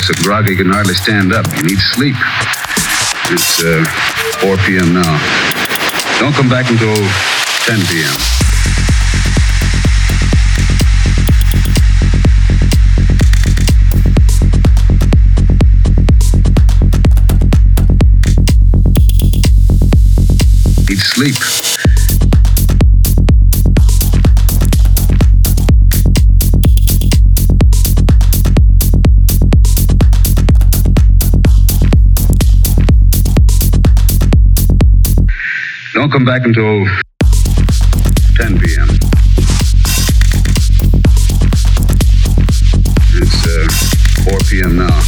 So groggy you can hardly stand up. You need sleep. It's uh, 4 p.m. now. Don't come back until 10 p.m. Sleep. Don't come back until 10 p.m. It's uh, 4 p.m. now.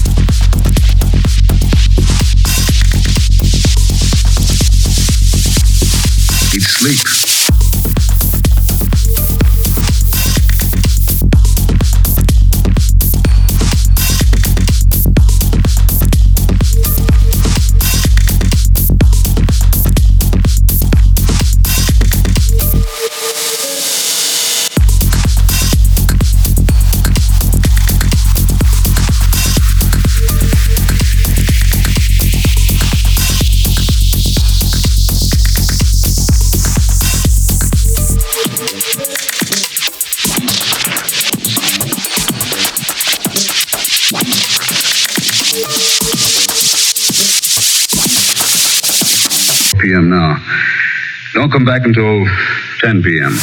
Need sleep. p.m. now. Don't come back until 10 p.m.